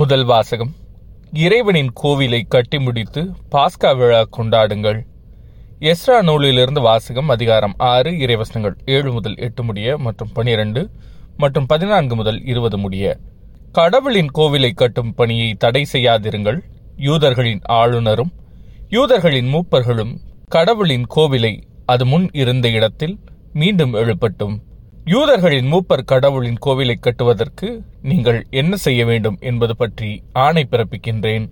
முதல் வாசகம். இறைவனின் கோவிலை கட்டி முடித்து பாஸ்கா விழா கொண்டாடுங்கள். எஸ்ரா நூலிலிருந்து வாசகம் அதிகாரம் ஆறு இறைவசனங்கள் ஏழு முதல் எட்டு முடிய மற்றும் பனிரெண்டு மற்றும் பதினான்கு முதல் இருபது முடிய. கடவுளின் கோவிலை கட்டும் பணியை தடை செய்யாதிருங்கள். யூதர்களின் ஆளுநரும் யூதர்களின் மூப்பர்களும் கடவுளின் கோவிலை அது முன் இருந்த இடத்தில் மீண்டும் எழுப்பட்டும். யூதர்களின் மூப்பர் கடவுளின் கோவிலை கட்டுவதற்கு நீங்கள் என்ன செய்ய வேண்டும் என்பது பற்றி ஆணை பிறப்பிக்கின்றேன்.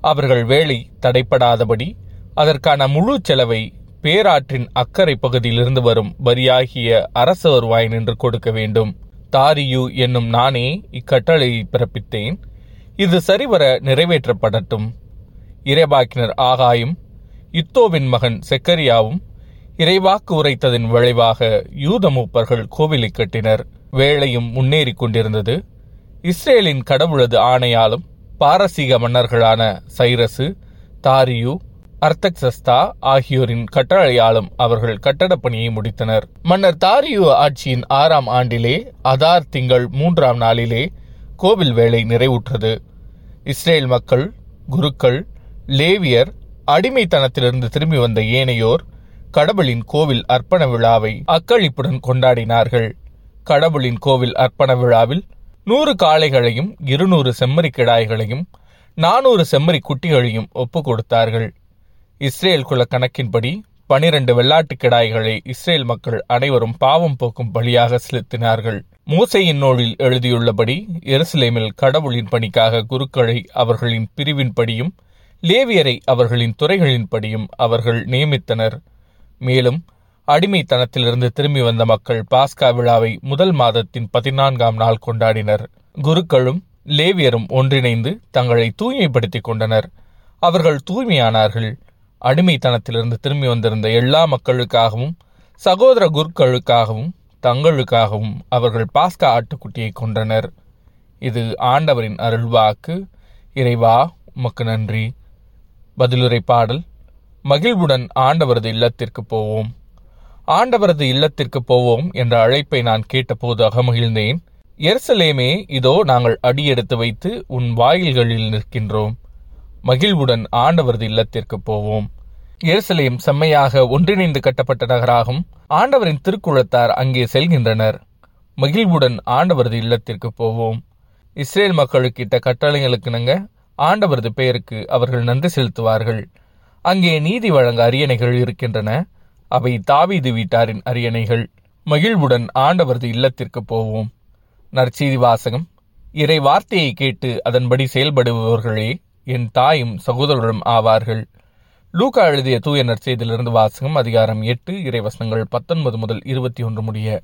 அவர்கள் வேலை தடைப்படாதபடி அதற்கான முழு செலவை பேராற்றின் அக்கறை பகுதியிலிருந்து வரும் வரியாகிய அரசு வருவாய் நின்று கொடுக்க வேண்டும். தாரியு என்னும் நானே இக்கட்டளையை பிறப்பித்தேன். இது சரிவர நிறைவேற்றப்படட்டும். இறைபாக்கினர் ஆகாயும் இத்தோவின் மகன் செக்கரியாவும் இறைவாக்கு உரைத்ததின் விளைவாக யூத மூப்பர்கள் கோவிலை கட்டினர். வேளையும் முன்னேறி கொண்டிருந்தது. இஸ்ரேலின் கடவுளது ஆணையாலும் பாரசீக மன்னர்களான சைரசு தாரியு அர்த்தக்சஸ்தா ஆகியோரின் கட்டளையாலும் அவர்கள் கட்டடப் பணியை முடித்தனர். மன்னர் தாரியு ஆட்சியின் ஆறாம் ஆண்டிலே அதார் திங்கள் மூன்றாம் நாளிலே கோவில் வேலை நிறைவுற்றது. இஸ்ரேல் மக்கள் குருக்கள் லேவியர் அடிமைத்தனத்திலிருந்து திரும்பி வந்த ஏனையோர் கடவுளின் கோவில் அர்ப்பண விழாவை அக்களிப்புடன் கொண்டாடினார்கள். கடவுளின் கோவில் அர்ப்பண விழாவில் நூறு காளைகளையும் இருநூறு செம்மறி கிடாய்களையும் நானூறு செம்மறி குட்டிகளையும் ஒப்பு கொடுத்தார்கள். இஸ்ரேல் குல கணக்கின்படி பனிரண்டு வெள்ளாட்டு கிடாய்களை இஸ்ரேல் மக்கள் அனைவரும் பாவம் போக்கும் பலியாக செலுத்தினார்கள். மூசையின் நூலில் எழுதியுள்ளபடி எருசலேமில் கடவுளின் பணிக்காக குருக்களை அவர்களின் பிரிவின்படியும் லேவியரை அவர்களின் துறைகளின்படியும் அவர்கள் நியமித்தனர். மேலும் அடிமைத்தனத்திலிருந்து திரும்பி வந்த மக்கள் பாஸ்கா விழாவை முதல் மாதத்தின் பதினான்காம் நாள் கொண்டாடினர். குருக்களும் லேவியரும் ஒன்றிணைந்து தங்களை தூய்மைப்படுத்திக் கொண்டனர். அவர்கள் தூய்மையானார்கள். அடிமைத்தனத்திலிருந்து திரும்பி வந்திருந்த எல்லா மக்களுக்காகவும் சகோதர குருக்களுக்காகவும் தங்களுக்காகவும் அவர்கள் பாஸ்கா ஆட்டுக்குட்டியை கொன்றனர். இது ஆண்டவரின் அருள்வாக்கு. இறைவா உமக்கு நன்றி. பதிலுரை பாடல் மகிழ்வுடன் ஆண்டவரது இல்லத்திற்கு போவோம். ஆண்டவரது இல்லத்திற்கு போவோம் என்ற அழைப்பை நான் கேட்டபோது அகமகிழ்ந்தேன். எருசலேமே இதோ நாங்கள் அடியெடுத்து வைத்து உன் வாயில்களில் நிற்கின்றோம். மகிழ்வுடன் ஆண்டவரது இல்லத்திற்கு போவோம். எருசலேம் செம்மையாக ஒன்றிணைந்து கட்டப்பட்ட நகராகும். ஆண்டவரின் திருக்குளத்தார் அங்கே செல்கின்றனர். மகிழ்வுடன் ஆண்டவரது இல்லத்திற்கு போவோம். இஸ்ரேல் மக்களுக்கு இட்ட கட்டளைகளுக்கு நங்க ஆண்டவரது பெயருக்கு அவர்கள் நன்றி செலுத்துவார்கள். அங்கே நீதி வழங்க அரியணைகள் இருக்கின்றன. அவை தாவீது வீட்டாரின் அரியணைகள். மகிழ்வுடன் ஆண்டவரது இல்லத்திற்கு போவோம். நற்செய்தி வாசகம். இறை வார்த்தையை கேட்டு அதன்படி செயல்படுபவர்களே என் தாயும் சகோதரரும் ஆவார்கள். லூகா எழுதிய தூய நற்செய்தியிலிருந்து வாசகம் அதிகாரம் எட்டு இறைவசனங்கள் பத்தொன்பது முதல் இருபத்தி ஒன்று முடிய.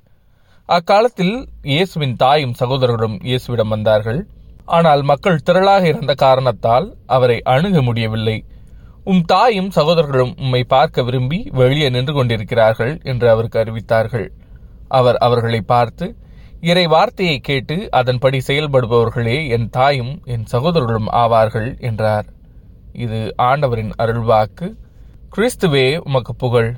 அக்காலத்தில் இயேசுவின் தாயும் சகோதரர்களும் இயேசுவிடம் வந்தார்கள். ஆனால் மக்கள் திரளாக இருந்த காரணத்தால் அவரை அணுக முடியவில்லை. உம் தாயும் சகோதரர்களும் உம்மை பார்க்க விரும்பி வெளியே நின்று கொண்டிருக்கிறார்கள் என்று அவருக்கு அறிவித்தார்கள். அவர் அவர்களை பார்த்து இறை வார்த்தையை கேட்டு அதன்படி செயல்படுபவர்களே என் தாயும் என் சகோதரர்களும் ஆவார்கள் என்றார். இது ஆண்டவரின் அருள்வாக்கு. கிறிஸ்துவே உமக்கு புகழ்.